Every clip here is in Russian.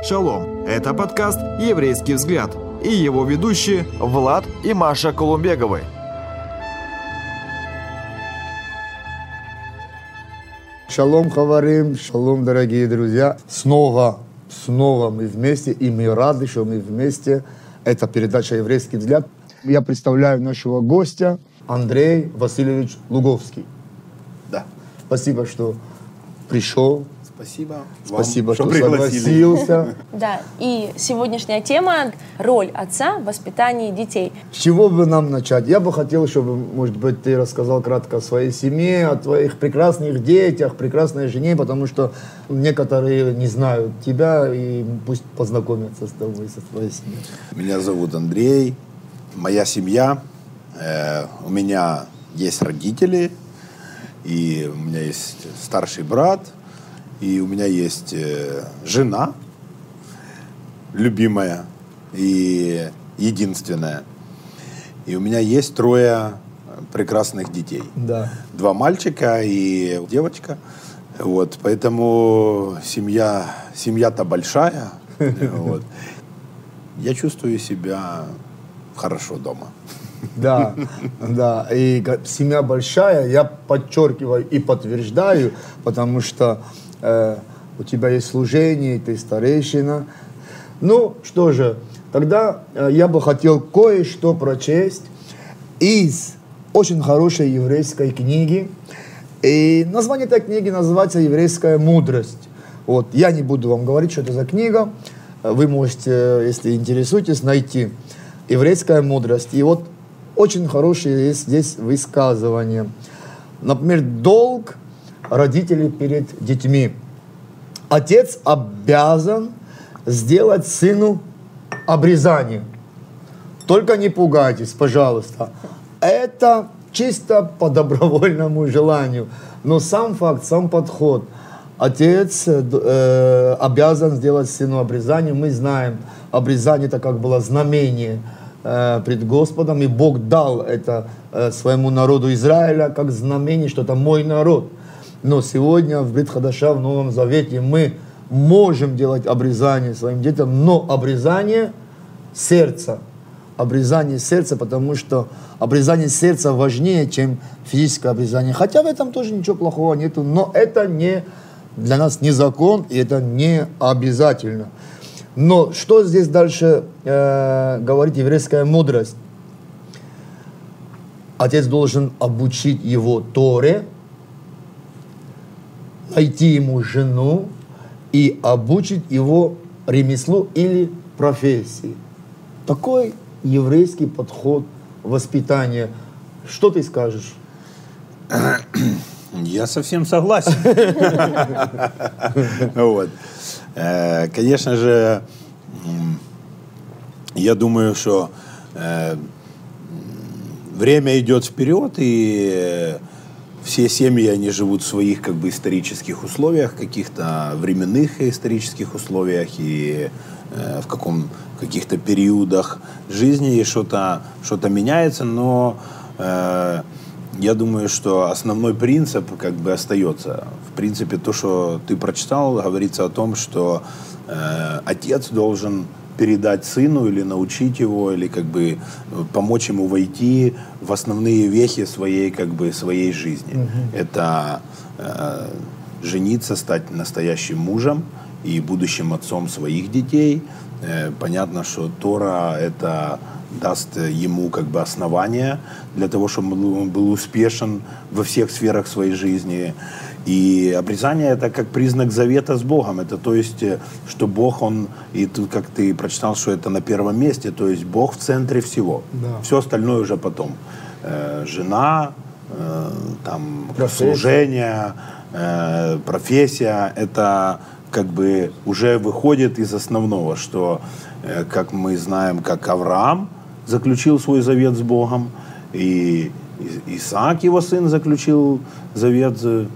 Шалом! Это подкаст «Еврейский взгляд» и его ведущие Влад и Маша Колумбеговы. Шалом, Хаварим, шалом, дорогие друзья. Снова, снова мы вместе, и мы рады, что мы вместе. Это передача «Еврейский взгляд». Я представляю нашего гостя Андрей Васильевич Луговский. Да. Спасибо, что пришел. Спасибо. Спасибо, вам, что, пригласили. согласился. Да, и сегодняшняя тема – роль отца в воспитании детей. С чего бы нам начать? Я бы хотел, чтобы, может быть, ты рассказал кратко о своей семье, о твоих прекрасных детях, прекрасной жене, потому что некоторые не знают тебя, и пусть познакомятся с тобой, со твоей семьей. Меня зовут Андрей. Моя семья. Э, у меня есть родители, и у меня есть старший брат, и у меня есть э, жена, любимая и единственная. И у меня есть трое прекрасных детей. Да. Два мальчика и девочка. Вот, поэтому семья, семья-то большая. Вот. Я чувствую себя хорошо дома. Да, да. И семья большая, я подчеркиваю и подтверждаю, потому что у тебя есть служение, ты старейшина. Ну, что же, тогда э, я бы хотел кое-что прочесть из очень хорошей еврейской книги. И название этой книги называется «Еврейская мудрость». Вот, я не буду вам говорить, что это за книга. Вы можете, если интересуетесь, найти «Еврейская мудрость». И вот очень хорошие здесь высказывания. Например, долг родителей перед детьми. Отец обязан сделать сыну обрезание. Только не пугайтесь, пожалуйста. Это чисто по добровольному желанию. Но сам факт, сам подход. Отец э, э, обязан сделать сыну обрезание. Мы знаем, обрезание это как было знамение э, пред Господом. И Бог дал это э, своему народу Израиля как знамение, что это мой народ. Но сегодня в Брит Хадаша, в Новом Завете, мы можем делать обрезание своим детям, но обрезание сердца. Обрезание сердца, потому что обрезание сердца важнее, чем физическое обрезание. Хотя в этом тоже ничего плохого нету, но это не для нас не закон, и это не обязательно. Но что здесь дальше э, говорит еврейская мудрость? Отец должен обучить его Торе, найти ему жену и обучить его ремеслу или профессии. Такой еврейский подход воспитания. Что ты скажешь? Я совсем согласен. Вот. Э, Конечно же, я думаю, что э, время идет вперед, и э, все семьи, они живут в своих как бы исторических условиях, каких-то временных исторических условиях и э, в каком каких-то периодах жизни и что-то что меняется, но э, я думаю, что основной принцип как бы остается. В принципе, то, что ты прочитал, говорится о том, что э, отец должен передать сыну или научить его, или как бы э, помочь ему войти в основные вехи своей как бы своей жизни. Это э, жениться, стать настоящим мужем и будущим отцом своих детей. Э, понятно, что Тора это даст ему как бы основания для того, чтобы он был успешен во всех сферах своей жизни. И обрезание это как признак завета с Богом. Это то есть, э, что Бог, он, и тут как ты прочитал, что это на первом месте, то есть Бог в центре всего. Да. Все остальное уже потом. Э, жена, э, там, Профессия. служение, э, профессия, это как бы уже выходит из основного, что, э, как мы знаем, как Авраам заключил свой завет с Богом, и Исаак, его сын, заключил завет э,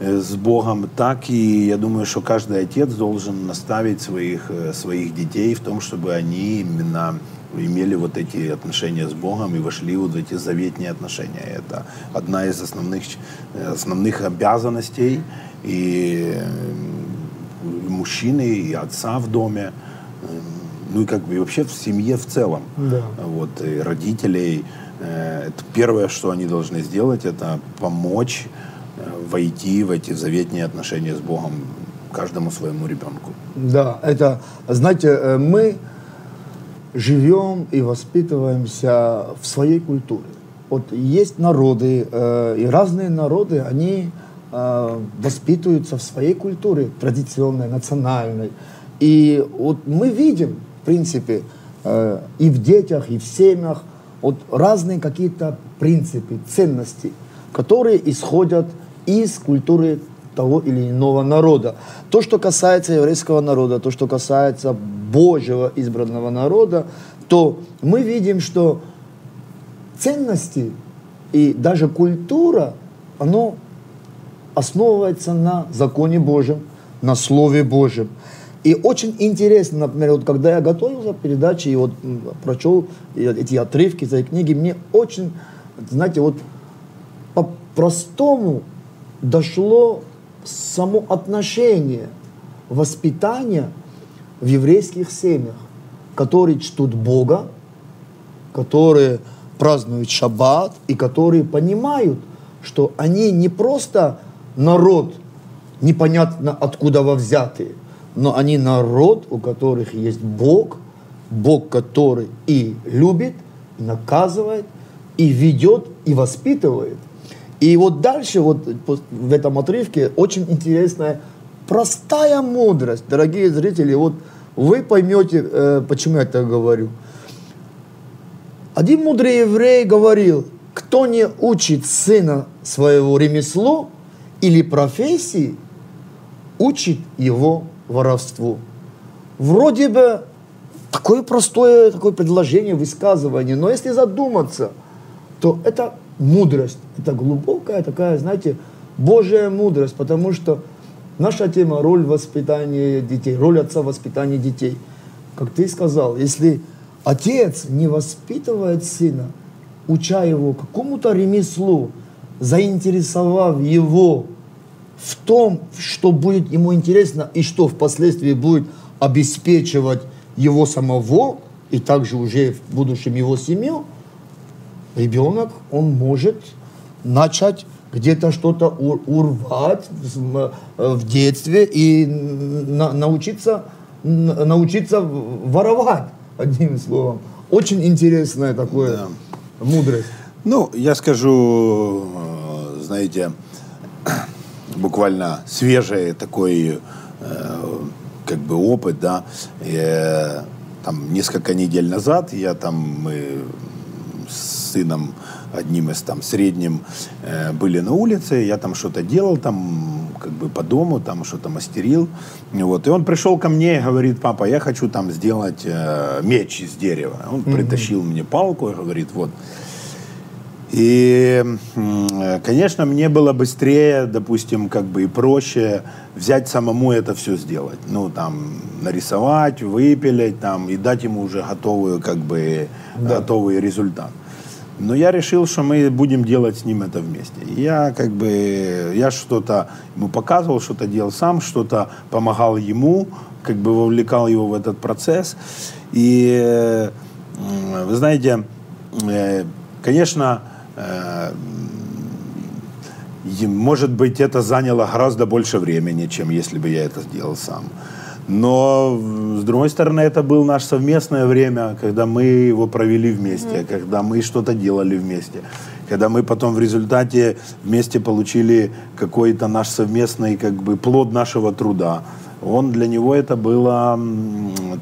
с Богом, так и я думаю, что каждый отец должен наставить своих, э, своих детей в том, чтобы они именно имели вот эти отношения с Богом и вошли вот в эти заветные отношения. Это одна из основных, основных обязанностей и э, мужчины, и отца в доме, ну и как бы и вообще в семье в целом. Да. Вот, и родителей. Э, Это первое, что они должны сделать, это помочь э, войти в эти заветные отношения с Богом каждому своему ребенку. Да, это, знаете, э, мы живем и воспитываемся в своей культуре. Вот есть народы, э, и разные народы, они э, воспитываются в своей культуре, традиционной, национальной. И вот мы видим, принципе, э, и в детях, и в семьях, вот разные какие-то принципы, ценности, которые исходят из культуры того или иного народа. То, что касается еврейского народа, то, что касается Божьего избранного народа, то мы видим, что ценности и даже культура, оно основывается на законе Божьем, на Слове Божьем. И очень интересно, например, вот когда я готовился к передаче и вот прочел эти отрывки из этой книги, мне очень, знаете, вот по-простому дошло само отношение воспитания в еврейских семьях, которые чтут Бога, которые празднуют шаббат и которые понимают, что они не просто народ, непонятно откуда во взятые, но они народ, у которых есть Бог, Бог, который и любит, и наказывает, и ведет, и воспитывает. И вот дальше, вот в этом отрывке, очень интересная, простая мудрость. Дорогие зрители, вот вы поймете, э, почему я так говорю. Один мудрый еврей говорил, кто не учит сына своего ремеслу или профессии, учит его воровству. Вроде бы такое простое такое предложение, высказывание, но если задуматься, то это мудрость, это глубокая такая, знаете, Божья мудрость, потому что наша тема – роль воспитания детей, роль отца в воспитании детей. Как ты сказал, если отец не воспитывает сына, уча его какому-то ремеслу, заинтересовав его в том, что будет ему интересно и что впоследствии будет обеспечивать его самого и также уже в будущем его семью, ребенок, он может начать где-то что-то ур- урвать в, э, в детстве и на- научиться, научиться воровать, одним словом. Очень интересная такое Да. мудрость. Ну, я скажу, э, знаете, буквально свежий такой э, как бы опыт, да. Э, там несколько недель назад я там мы с сыном одним из там средним э, были на улице, я там что-то делал, там как бы по дому, там что-то мастерил, вот, и он пришел ко мне и говорит, папа, я хочу там сделать э, меч из дерева, он притащил мне палку и говорит, вот, и, э, конечно, мне было быстрее, допустим, как бы и проще взять самому это все сделать. Ну, там, нарисовать, выпилить, там, и дать ему уже готовую, как бы, готовый результат. Но я решил, что мы будем делать с ним это вместе. И Я как бы, я что-то ему показывал, что-то делал сам, что-то помогал ему, как бы вовлекал его в этот процесс. И, э, вы знаете, э, конечно, Может быть, это заняло гораздо больше времени, чем если бы я это сделал сам. Но, с другой стороны, это было наше совместное время, когда мы его провели вместе, когда мы что-то делали вместе, когда мы потом в результате вместе получили какой-то наш совместный как бы, плод нашего труда. Он для него это было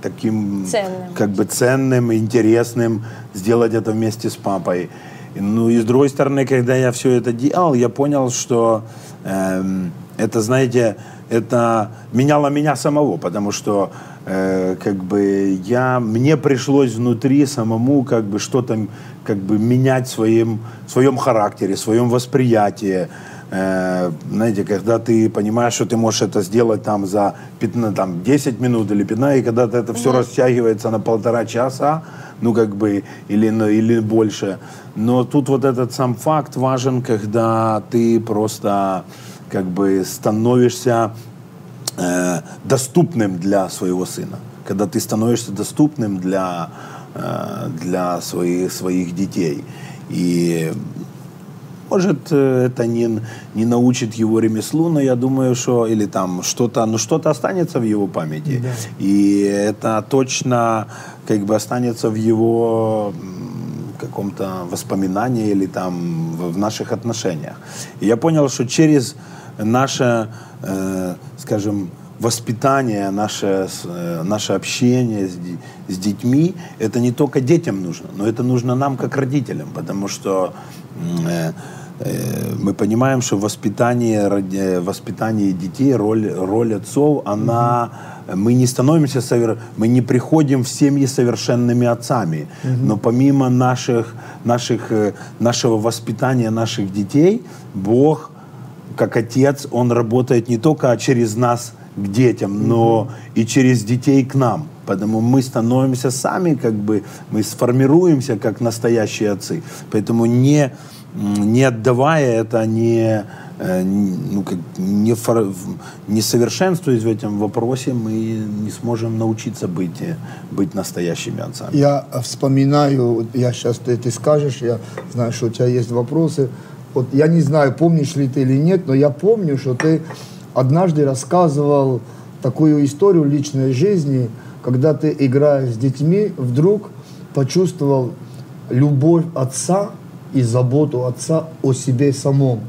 таким Ценным. как бы ценным, интересным сделать это вместе с папой. Ну и с другой стороны, когда я все это делал, я понял, что эм, это, знаете, это меняло меня самого, потому что э, как бы я, мне пришлось внутри самому как бы что-то как бы менять в своем, в своем характере, в своем восприятии. Э, знаете, когда ты понимаешь, что ты можешь это сделать там за 15, там, 10 минут или 15, и когда это все растягивается на полтора часа, ну как бы, или, на- или больше. Но тут вот этот сам факт важен, когда ты просто как бы становишься э, доступным для своего сына. Когда ты становишься доступным для, э, для своих, своих детей. И может, э, это не, не научит его ремеслу, но я думаю, что или там что-то, ну что-то останется в его памяти. Да. И это точно как бы останется в его каком-то воспоминании или там в наших отношениях. И я понял, что через наше, э, скажем, воспитание, наше, э, наше общение с, с детьми, это не только детям нужно, но это нужно нам как родителям, потому что э, э, мы понимаем, что воспитание, воспитание детей, роль, роль отцов, она... Мы не становимся, совер... мы не приходим в семьи совершенными отцами, но помимо наших, наших, э, нашего воспитания наших детей, Бог, как отец, Он работает не только через нас к детям, но и через детей к нам. Потому мы становимся сами, как бы, мы сформируемся как настоящие отцы. Поэтому не, не отдавая это, не, э, ну, как, не, фор, не совершенствуясь в этом вопросе, мы не сможем научиться быть, быть настоящими отцами. Я вспоминаю, я сейчас ты, ты скажешь, я знаю, что у тебя есть вопросы. Вот я не знаю, помнишь ли ты или нет, но я помню, что ты однажды рассказывал такую историю личной жизни, когда ты, играя с детьми, вдруг почувствовал любовь отца и заботу отца о себе самом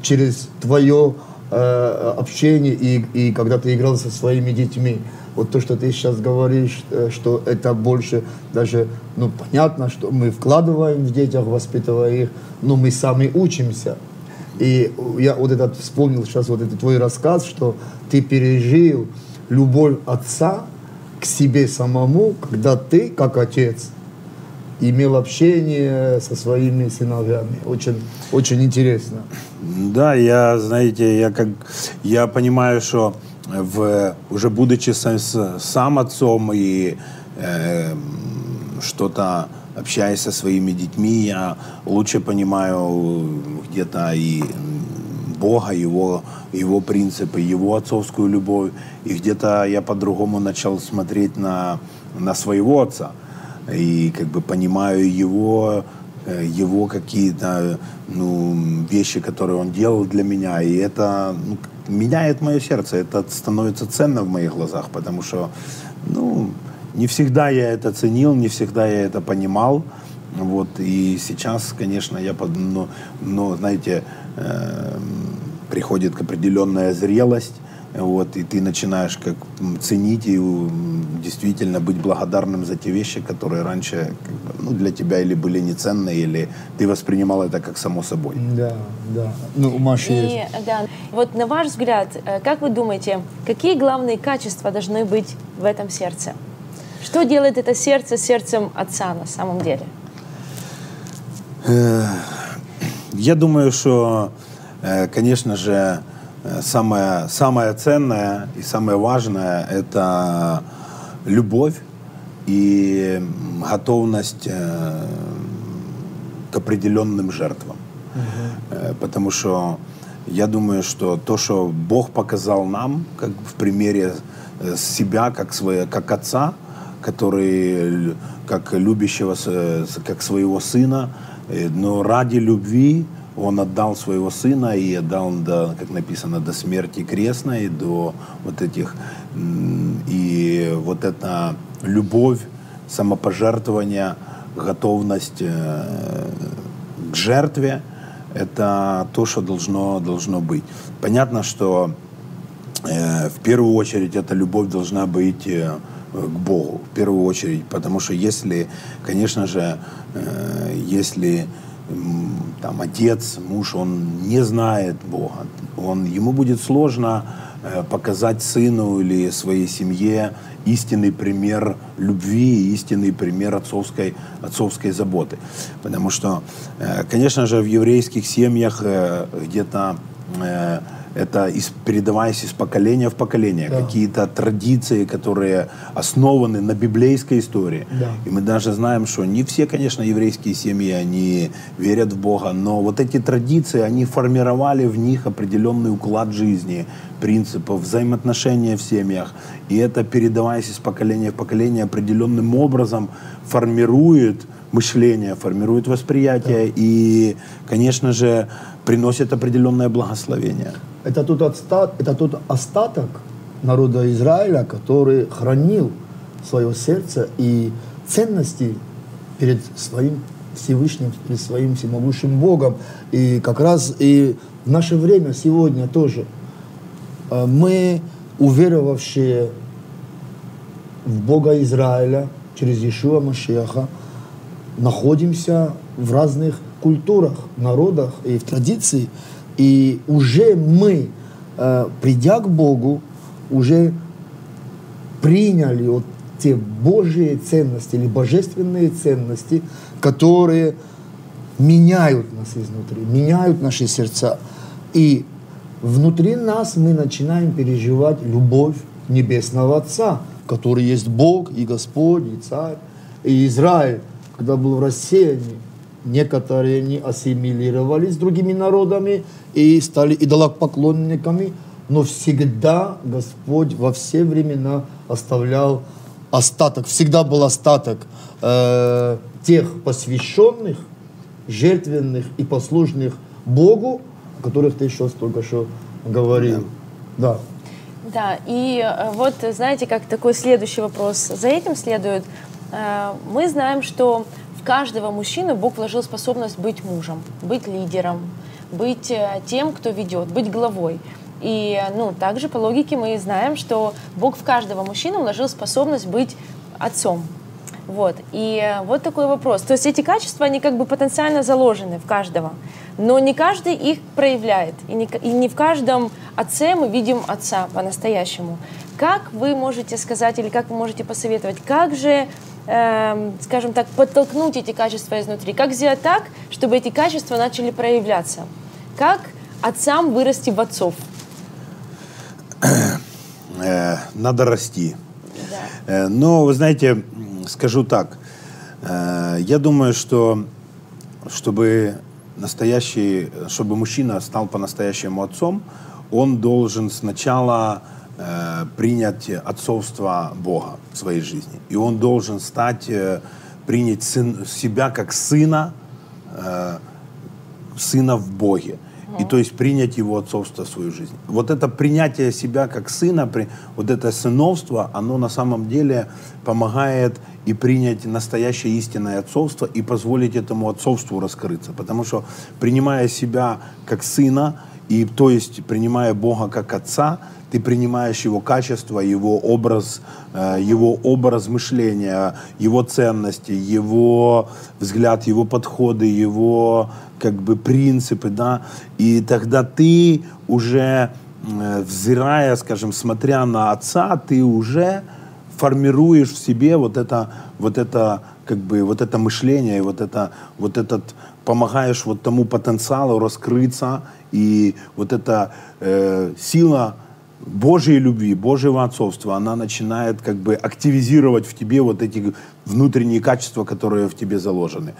через твое э, общение и, и когда ты играл со своими детьми. Вот то, что ты сейчас говоришь, э, что это больше даже, ну, понятно, что мы вкладываем в детях, воспитывая их, но мы сами учимся. И я вот этот вспомнил сейчас вот этот твой рассказ, что ты пережил любовь отца к себе самому, когда ты, как отец, имел общение со своими сыновьями. Очень, очень интересно. Да, я, знаете, я как я понимаю, что в, уже будучи сам, сам отцом и э, что-то общаясь со своими детьми, я лучше понимаю где-то и Бога, его, его принципы, его отцовскую любовь. И где-то я по-другому начал смотреть на, на своего отца. И как бы понимаю его, э, его какие-то ну, вещи, которые он делал для меня. И это ну, меняет мое сердце. Это становится ценно в моих глазах, потому что ну, не всегда я это ценил, не всегда я это понимал. Вот, и сейчас, конечно, я, под, но, но знаете, э, приходит определенная зрелость, вот, и ты начинаешь как ценить и действительно быть благодарным за те вещи, которые раньше как бы, ну, для тебя или были неценные, или ты воспринимал это как само собой. Да, да. Ну, у Маши и, есть. Да. Вот на ваш взгляд, э, как вы думаете, какие главные качества должны быть в этом сердце? Что делает это сердце сердцем отца на самом деле? Э, я думаю, что, э, конечно же, э, самое, самое ценное и самое важное – это любовь и готовность к определенным жертвам. Угу. Потому что я думаю, что то, что Бог показал нам, как в примере себя, как, свое, как отца – который как любящего, как своего сына, э, но ради любви он отдал своего сына и отдал, до, как написано, до смерти крестной, до вот этих... И вот эта любовь, самопожертвование, готовность э, к жертве, это то, что должно, должно быть. Понятно, что э, в первую очередь эта любовь должна быть к Богу в первую очередь, потому что если, конечно же, э, если там отец, муж, он не знает Бога, он, ему будет сложно э, показать сыну или своей семье истинный пример любви, истинный пример отцовской, отцовской заботы. Потому что, э, конечно же, в еврейских семьях где-то это из, передаваясь из поколения в поколение, Да. какие-то традиции, которые основаны на библейской истории. Да. И мы даже знаем, что не все, конечно, еврейские семьи, они верят в Бога, но вот эти традиции, они формировали в них определенный уклад жизни, принципов, взаимоотношения в семьях. И это, передаваясь из поколения в поколение, определенным образом формирует мышление, формирует восприятие и, конечно же, приносит определенное благословение. Это тот, отстат, это тот остаток народа Израиля, который хранил свое сердце и ценности перед своим Всевышним, перед своим всемогущим Богом. И как раз и в наше время сегодня тоже э, мы, уверовавшие в Бога Израиля через Иешуа Машеха, находимся в разных культурах, народах и в традиции. И уже мы, э, придя к Богу, уже приняли вот те Божьи ценности или божественные ценности, которые меняют нас изнутри, меняют наши сердца. И внутри нас мы начинаем переживать любовь Небесного Отца, который есть Бог и Господь, и Царь, и Израиль. Когда был в рассеянии, некоторые не ассимилировались с другими народами и стали идолопоклонниками, но всегда Господь во все времена оставлял остаток, всегда был остаток э, тех посвященных, жертвенных и послушных Богу, о которых ты еще только что говорил. Да. Да, и э, вот, знаете, как такой следующий вопрос. За этим следует, э, мы знаем, что каждого мужчину Бог вложил способность быть мужем, быть лидером, быть э, тем, кто ведет, быть главой. И, ну, также по логике мы знаем, что Бог в каждого мужчину вложил способность быть отцом. Вот. И э, вот такой вопрос. То есть эти качества, они как бы потенциально заложены в каждого, но не каждый их проявляет. И не, и не в каждом отце мы видим отца по-настоящему. Как вы можете сказать или как вы можете посоветовать, как же, эм, скажем так, подтолкнуть эти качества изнутри? Как сделать так, чтобы эти качества начали проявляться? Как отцам вырасти в отцов? Э, надо расти. Да. Э, Но, вы знаете, скажу так. э, Я думаю, что чтобы настоящий, чтобы мужчина стал по-настоящему отцом, он должен сначала э, принять отцовство Бога в своей жизни. И он должен стать, э, принять сын, себя как сына, э, сына в Боге. И то есть принять его отцовство в свою жизнь. Вот это принятие себя как сына, при- вот это сыновство, оно на самом деле помогает и принять настоящее истинное отцовство и позволить этому отцовству раскрыться. Потому что принимая себя как сына, и то есть принимая Бога как отца, ты принимаешь его качество, его образ, э, его образ мышления, его ценности, его взгляд, его подходы, его как бы принципы, да, и тогда ты уже э, взирая, скажем, смотря на отца, ты уже формируешь в себе вот это, вот это, как бы, вот это мышление, вот это, вот этот, помогаешь вот тому потенциалу раскрыться, и вот эта э, сила Божьей любви, Божьего отцовства, она начинает как бы активизировать в тебе вот эти внутренние качества, которые в тебе заложены.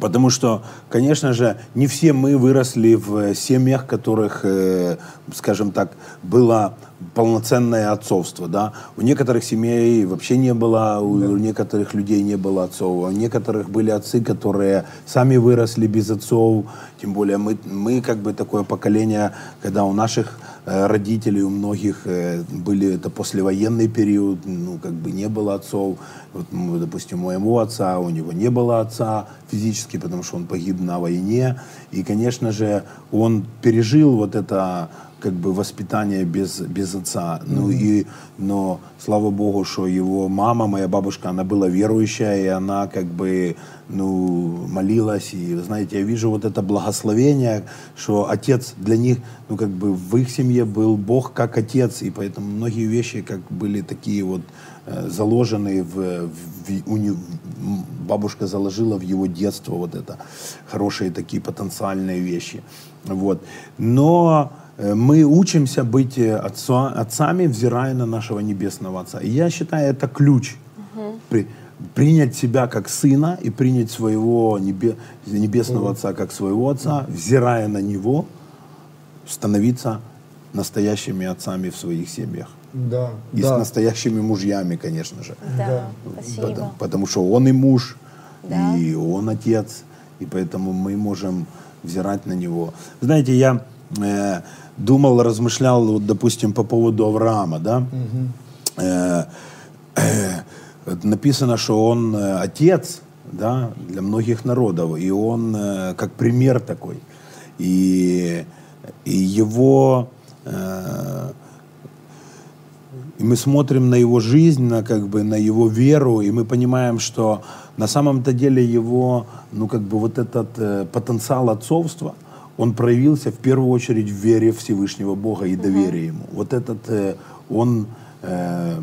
Потому что, конечно же, не все мы выросли в семьях, которых, э, скажем так, было полноценное отцовство. Да? У некоторых семей вообще не было, у, у некоторых людей не было отцов, у некоторых были отцы, которые сами выросли без отцов. Тем более мы, мы как бы такое поколение, когда у наших э, родителей, у многих э, были это послевоенный период, ну как бы не было отцов. Вот, допустим, у моего отца, у него не было отца физически, потому что он погиб на войне. И, конечно же, он пережил вот это как бы воспитание без, без отца. Ну и, но слава богу, что его мама, моя бабушка, она была верующая, и она как бы, ну, молилась. И, знаете, я вижу вот это благословение, что отец для них, ну, как бы в их семье был Бог как отец, и поэтому многие вещи как были такие вот э, заложенные в, в- у не- бабушка заложила в его детство вот это. Хорошие такие потенциальные вещи. Вот. Но мы учимся быть э, отца, отцами, взирая на нашего небесного отца. И я считаю, это ключ. При, принять себя как сына и принять своего небе, небесного отца как своего отца, взирая на него, становиться настоящими отцами в своих семьях. Да, И да. с настоящими мужьями, конечно же. Да, спасибо. Потому, потому что он и муж, Да. и он отец, и поэтому мы можем взирать на него. Знаете, я э, думал, размышлял, вот, допустим, по поводу Авраама, да? Э, э, вот написано, что он э, отец, да, для многих народов, и он э, как пример такой. И, и его э, и мы смотрим на его жизнь, на, как бы, на его веру, и мы понимаем, что на самом-то деле его, ну, как бы вот этот э, потенциал отцовства, он проявился в первую очередь в вере Всевышнего Бога и доверии ему. Вот этот, э, он э,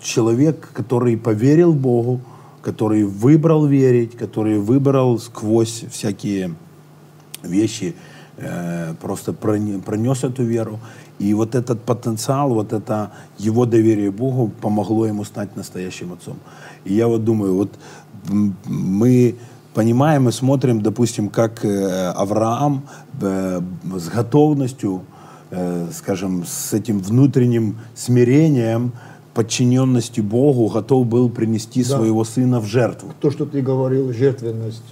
человек, который поверил Богу, который выбрал верить, который выбрал сквозь всякие вещи, э, просто пронес эту веру. И вот этот потенциал, вот это его доверие Богу помогло ему стать настоящим отцом. И я вот думаю, вот мы понимаем и смотрим, допустим, как э, Авраам э, с готовностью, э, скажем, с этим внутренним смирением, подчиненностью Богу готов был принести Да. своего сына в жертву. То, что ты говорил, жертвенность.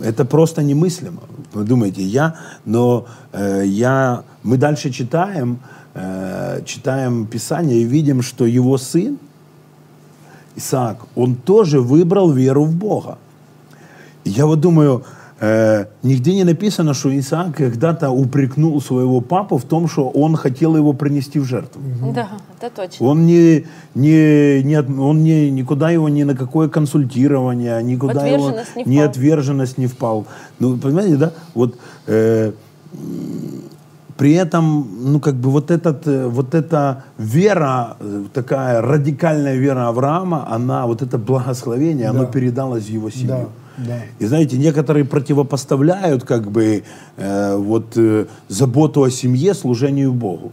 Это просто немыслимо. Вы думаете, я, но э, я, мы дальше читаем, э, читаем Писание и видим, что его сын Исаак, он тоже выбрал веру в Бога. Я вот думаю, э, нигде не написано, что Исаак когда-то упрекнул своего папу в том, что он хотел его принести в жертву. Да, это точно. Он не, не, не, он не, никуда его ни на какое консультирование, никуда его не ни впал. отверженность не впал. Ну, понимаете, да? Вот э, при этом, ну, как бы вот, этот, э, вот эта вера, э, такая радикальная вера Авраама, она, вот это благословение, оно Да. передалось в его семью. Да, И знаете, некоторые противопоставляют как бы э, вот э, заботу о семье служению Богу.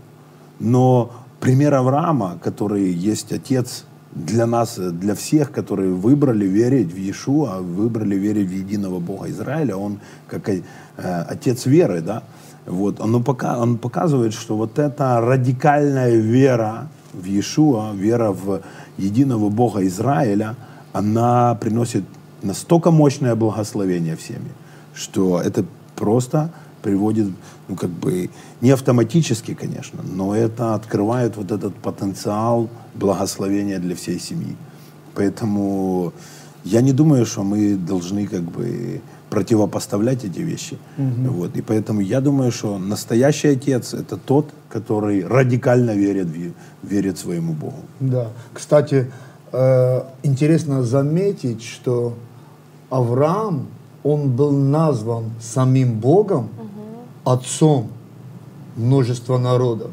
Но пример Авраама, который есть отец для нас, э, для всех, которые выбрали верить в Иешуа, выбрали верить в единого Бога Израиля, он как э, отец веры, да, вот, он, пока, он показывает, что вот эта радикальная вера в Иешуа, вера в единого Бога Израиля, она приносит настолько мощное благословение в семье, что это просто приводит, ну, как бы, не автоматически, конечно, но это открывает вот этот потенциал благословения для всей семьи. Поэтому я не думаю, что мы должны, как бы, противопоставлять эти вещи. Вот. И поэтому я думаю, что настоящий отец – это тот, который радикально верит, верит своему Богу. Да. Кстати, э, интересно заметить, что Авраам, он был назван самим Богом отцом множества народов.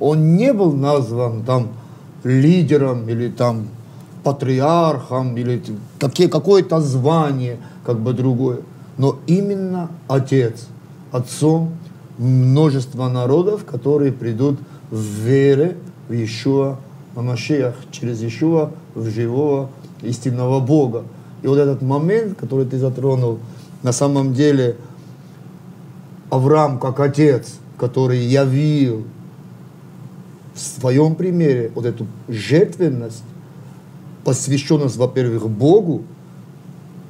Он не был назван там лидером или там патриархом или какие, какое-то звание, как бы другое. Но именно отец, отцом множества народов, которые придут в вере в Иешуа Машиах, через Иешуа в живого истинного Бога. И вот этот момент, который ты затронул, на самом деле Авраам как отец, который явил в своем примере вот эту жертвенность, посвященность, во-первых, Богу,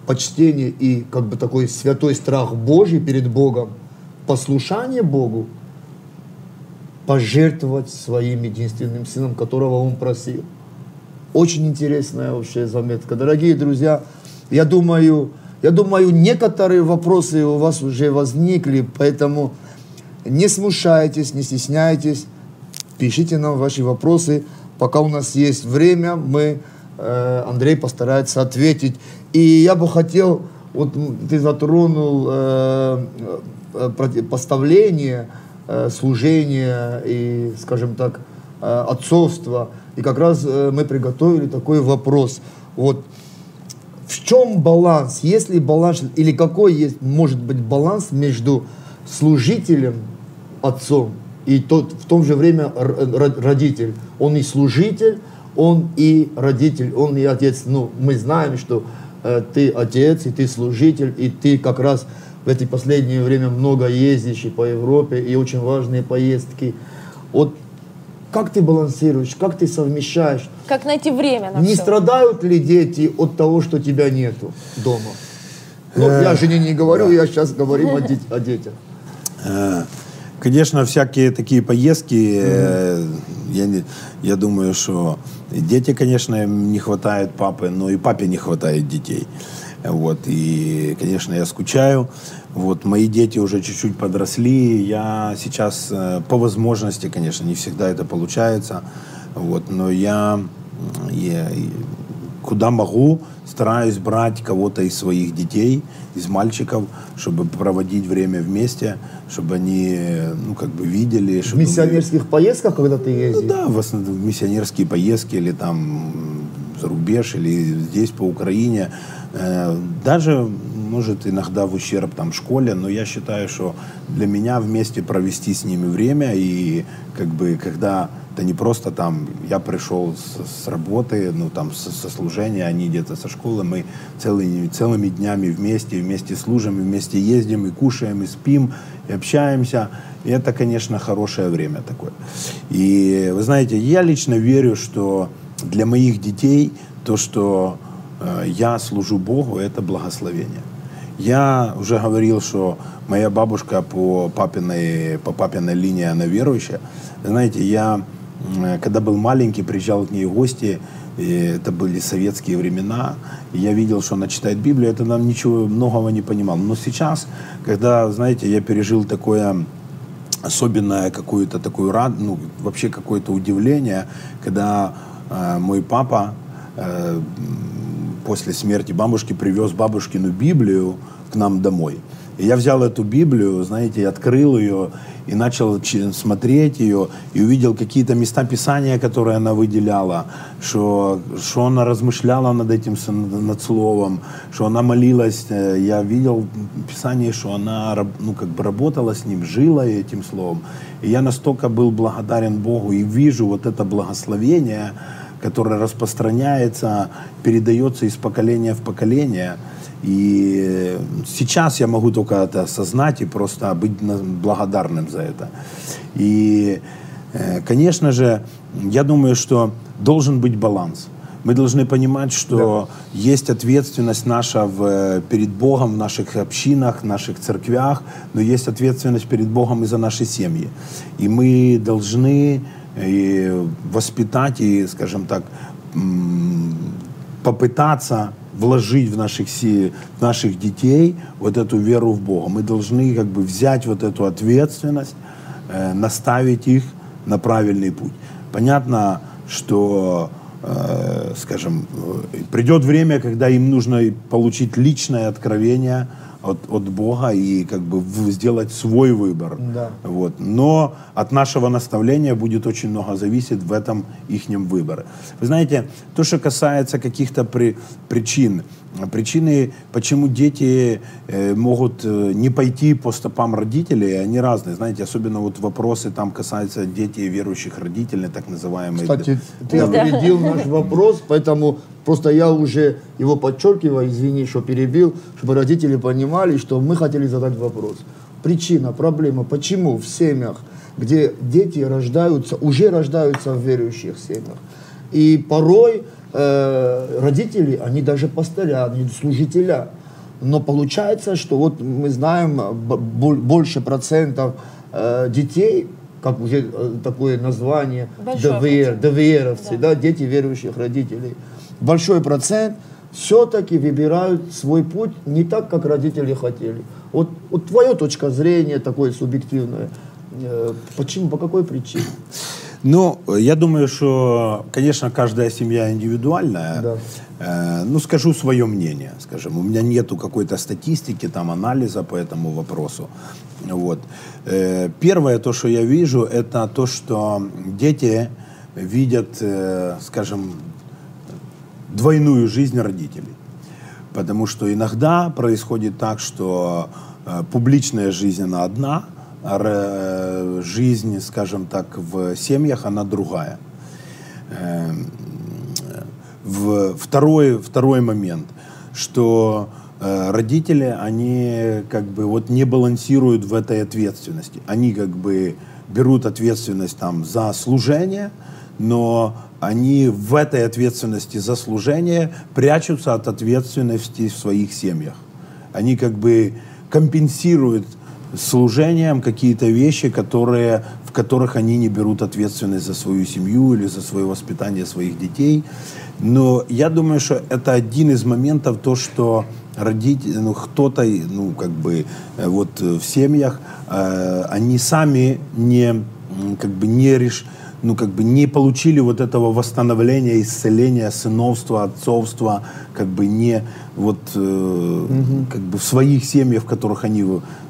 почтение и как бы такой святой страх Божий перед Богом, послушание Богу, пожертвовать своим единственным сыном, которого он просил. Очень интересная вообще заметка. Дорогие друзья, я думаю, я думаю, некоторые вопросы у вас уже возникли, поэтому не смущайтесь, не стесняйтесь, пишите нам ваши вопросы. Пока у нас есть время, мы, э, Андрей постарается ответить. И я бы хотел, вот ты затронул э, э, противопоставление э, служения и, скажем так, э, отцовства. И как раз э, мы приготовили такой вопрос. Вот в чем баланс? Есть ли баланс или какой есть, может быть баланс между служителем отцом, и тот в том же время родитель. Он и служитель, он и родитель, он и отец. Ну, мы знаем, что э, ты отец, и ты служитель, и ты как раз в эти последнее время много ездишь и по Европе, и очень важные поездки. Вот как ты балансируешь, как ты совмещаешь? Как найти время на Не все? страдают ли дети от того, что тебя нету дома? Ну, я о жене не говорю, я сейчас говорим о, дет- о детях. Э, Конечно, всякие такие поездки, э, я, не- я думаю, что дети, конечно, им не хватает папы, но и папе не хватает детей. Вот, и, конечно, я скучаю. Вот, мои дети уже чуть-чуть подросли. Я сейчас, э, по возможности, конечно, не всегда это получается. Вот, но я, я куда могу, стараюсь брать кого-то из своих детей, из мальчиков, чтобы проводить время вместе, чтобы они, ну, как бы видели. В чтобы мы- миссионерских поездках, когда ты ну ездишь? да, в основном в миссионерские поездки или там за рубеж, или здесь по Украине. Э, Даже, может, иногда в ущерб там школе, но я считаю, что для меня вместе провести с ними время и как бы когда это не просто там я пришел с, с работы, ну там со, со служения, они где-то со школы, мы целыми, целыми днями вместе, вместе служим, вместе ездим, и кушаем, и спим, и общаемся. И это, конечно, хорошее время такое. И вы знаете, я лично верю, что для моих детей то, что э, я служу Богу, это благословение. Я уже говорил, что моя бабушка по папиной, по папиной линии, она верующая. Знаете, я, когда был маленький, приезжал к ней в гости, и это были советские времена, и я видел, что она читает Библию, это нам ничего многого не понимал. Но сейчас, когда, знаете, я пережил такое особенное какую-то такую рад, ну, вообще какое-то удивление, когда мой папа э, после смерти бабушки привез бабушкину Библию к нам домой. И я взял эту Библию, знаете, открыл ее, и начал смотреть ее, и увидел какие-то места Писания, которые она выделяла, что, что она размышляла над этим, над словом, что она молилась. Э, Я видел в Писании, что она ну, как бы работала с ним, жила этим словом. И я настолько был благодарен Богу и вижу вот это благословение, которое распространяется, передается из поколения в поколение. И сейчас я могу только это осознать и просто быть благодарным за это. И, э, конечно же, я думаю, что должен быть баланс. Мы должны понимать, что есть ответственность наша в, э, перед Богом в наших общинах, в наших церквях, но есть ответственность перед Богом и за наши семьи. И мы должны э, воспитать и, скажем так, попытаться вложить в наших, в наших детей вот эту веру в Бога. Мы должны как бы взять вот эту ответственность, э, наставить их на правильный путь. Понятно, что, э, скажем, э, придет время, когда им нужно и получить личное откровение от, от Бога и как бы сделать свой выбор. Да. Вот. Но от нашего наставления будет очень много зависеть в этом ихнем выборе. Вы знаете, то, что касается каких-то при- причин, причины, почему дети э, могут э, не пойти по стопам родителей, они разные. Знаете, особенно вот вопросы там касаются детей верующих родителей, так называемые. Кстати, ты Да. опередил наш вопрос, поэтому просто я уже его подчеркиваю, извини, что перебил, чтобы родители понимали, что мы хотели задать вопрос. Причина, проблема, почему в семьях, где дети рождаются, уже рождаются в верующих семьях, и порой э, родители, они даже пастыря, они служителя, но получается, что вот мы знаем, боль- больше процентов э, детей, как уже э, такое название, ДВР, ДВРовцы, да. дети верующих родителей. Большой процент все-таки выбирают свой путь не так, как родители хотели. Вот, вот твоя точка зрения такое субъективное. э, Почему, по какой причине? Ну, я думаю, что, конечно, каждая семья индивидуальная. Да. Э, ну, скажу свое мнение, скажем. У меня нету какой-то статистики, там, анализа по этому вопросу. Вот. Э, первое, то, что я вижу, это то, что дети видят, э, скажем, двойную жизнь родителей. Потому что иногда происходит так, что э, публичная жизнь она одна, жизнь, скажем так, в семьях, она другая. Эм, в, второй, второй момент, что э, родители, они как бы вот не балансируют в этой ответственности. Они как бы берут ответственность там за служение, но они в этой ответственности за служение прячутся от ответственности в своих семьях. Они как бы компенсируют служением какие-то вещи, которые, в которых они не берут ответственность за свою семью или за свое воспитание своих детей. Но я думаю, что это один из моментов, то, что родители, ну, кто-то, ну, как бы, э, вот в семьях, э, они сами не, как бы, не решили, ну, как бы не получили вот этого восстановления, исцеления, сыновства, отцовства, как бы не вот э, угу. как бы в своих семьях, в которых они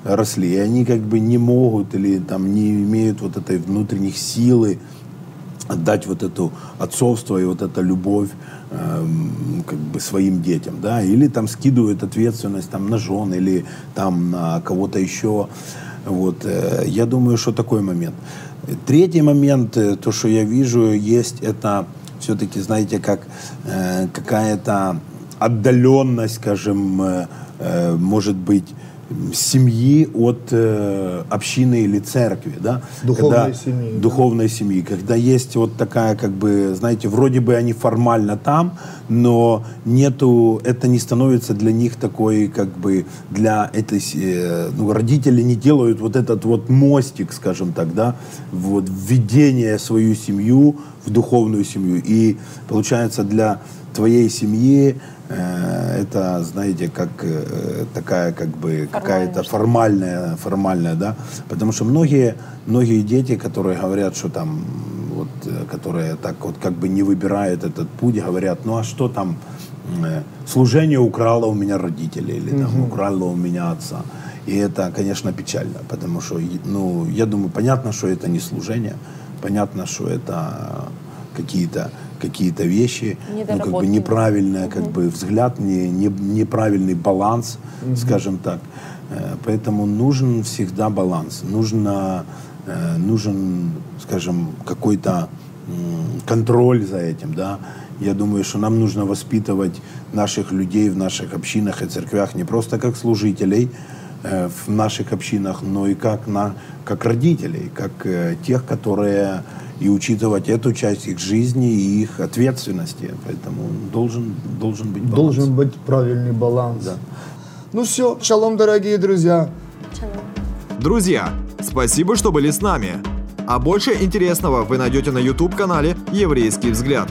росли, и они как бы не могут или там не имеют вот этой внутренних силы отдать вот эту отцовство и вот эту любовь э, как бы своим детям, да, или там скидывают ответственность там на жен или там на кого-то еще, вот, э, я думаю, что такой момент. Третий момент, э, то, что я вижу, есть это все-таки, знаете, как э, какая-то отдаленность, скажем, может быть, семьи от э, общины или церкви, да? Духовной когда, семьи. Духовной да? семьи. Когда есть вот такая, как бы, знаете, вроде бы они формально там, но нету, это не становится для них такой, как бы, для этой, э, ну, родители не делают вот этот вот мостик, скажем так, да, вот введение свою семью в духовную семью. И получается для твоей семьи Э, это, знаете, как э, такая как бы какая-то формальная, формальная, да, потому что многие, многие дети, которые говорят, что там, вот, э, которые так вот как бы не выбирают этот путь, говорят, ну а что там, служение украло у меня родителей или там угу. украло у меня отца. И это, конечно, печально, потому что, ну, я думаю, понятно, что это не служение, понятно, что это какие-то какие-то вещи, ну, как бы неправильный как бы взгляд, не, не, неправильный баланс, угу. скажем так. Э, поэтому нужен всегда баланс. Нужно, э, нужен, скажем, какой-то контроль за этим, да. Я думаю, что нам нужно воспитывать наших людей в наших общинах и церквях не просто как служителей в наших общинах, но и как, на, как родителей, как тех, которые и учитывать эту часть их жизни и их ответственности. Поэтому должен, должен быть баланс. Должен быть правильный баланс. Да. Ну все, шалом, дорогие друзья. Друзья, спасибо, что были с нами. А больше интересного вы найдете на YouTube-канале «Еврейский взгляд».